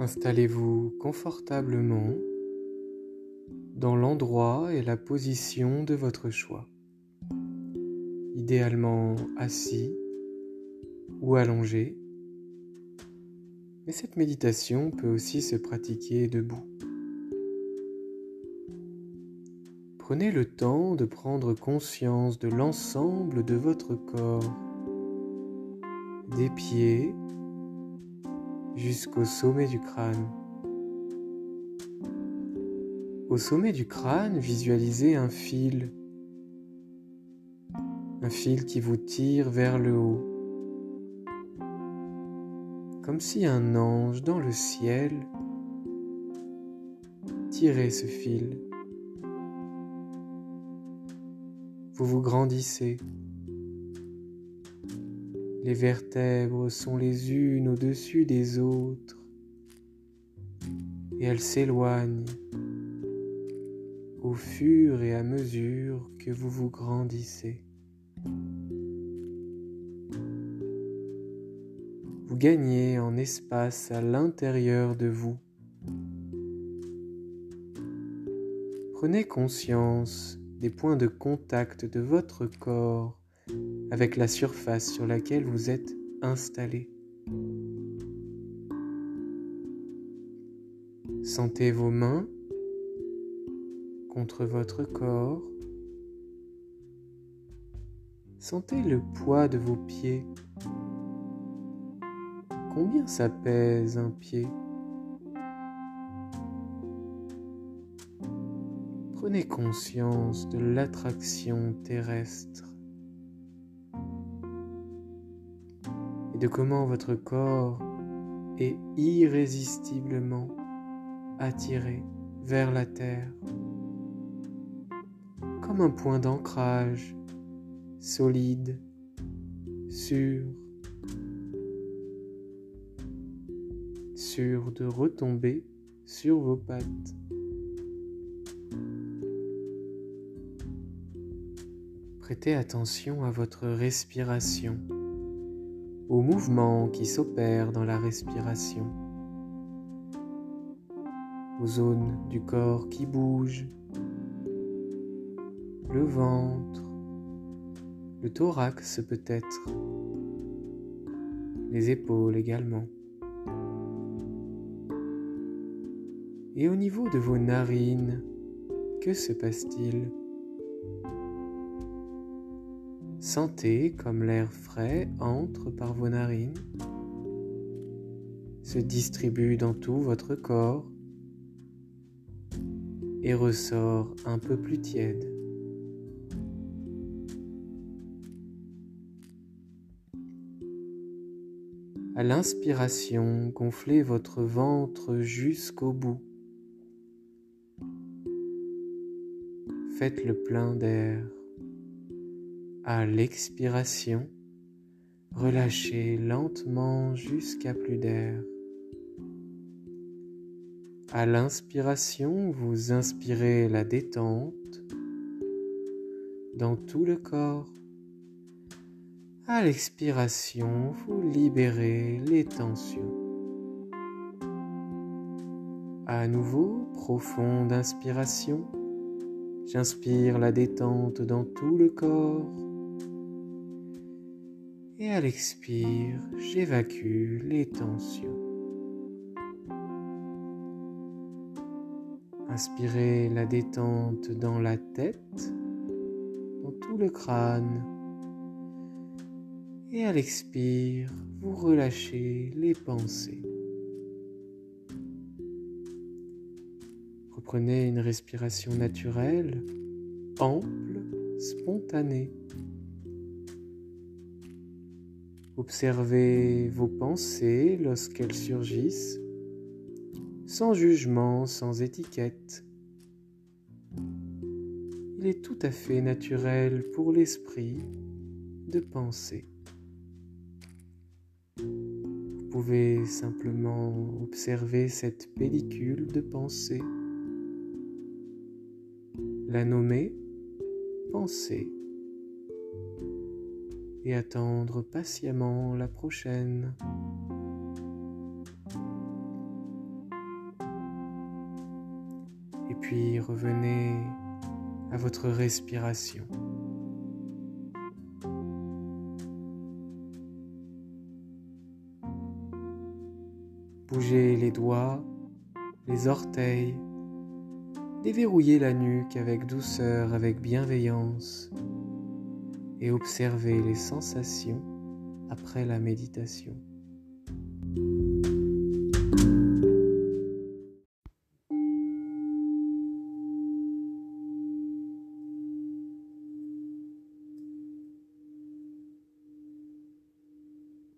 Installez-vous confortablement dans l'endroit et la position de votre choix, idéalement assis ou allongé, mais cette méditation peut aussi se pratiquer debout. Prenez le temps de prendre conscience de l'ensemble de votre corps, des pieds jusqu'au sommet du crâne. Au sommet du crâne, visualisez un fil, un fil qui vous tire vers le haut, comme si un ange dans le ciel tirait ce fil. Vous vous grandissez. Les vertèbres sont les unes au-dessus des autres et elles s'éloignent au fur et à mesure que vous vous grandissez. Vous gagnez en espace à l'intérieur de vous. Prenez conscience des points de contact de votre corps avec la surface sur laquelle vous êtes installé. Sentez vos mains contre votre corps. Sentez le poids de vos pieds. Combien ça pèse un pied? Prenez conscience de l'attraction terrestre. De comment votre corps est irrésistiblement attiré vers la terre, comme un point d'ancrage solide, sûr, sûr de retomber sur vos pattes. Prêtez attention à votre respiration aux mouvements qui s'opèrent dans la respiration, aux zones du corps qui bougent, le ventre, le thorax peut-être, les épaules également. Et au niveau de vos narines, que se passe-t-il? Sentez comme l'air frais entre par vos narines, se distribue dans tout votre corps et ressort un peu plus tiède. À l'inspiration, gonflez votre ventre jusqu'au bout. Faites le plein d'air. À l'expiration, relâchez lentement jusqu'à plus d'air. À l'inspiration, vous inspirez la détente dans tout le corps. À l'expiration, vous libérez les tensions. À nouveau, profonde inspiration. J'inspire la détente dans tout le corps. Et à l'expire, j'évacue les tensions. Inspirez la détente dans la tête, dans tout le crâne. Et à l'expire, vous relâchez les pensées. Reprenez une respiration naturelle, ample, spontanée. Observez vos pensées lorsqu'elles surgissent, sans jugement, sans étiquette. Il est tout à fait naturel pour l'esprit de penser. Vous pouvez simplement observer cette pellicule de pensée, la nommer pensée et attendre patiemment la prochaine. Et puis revenez à votre respiration. Bougez les doigts, les orteils, déverrouillez la nuque avec douceur, avec bienveillance et observez les sensations après la méditation.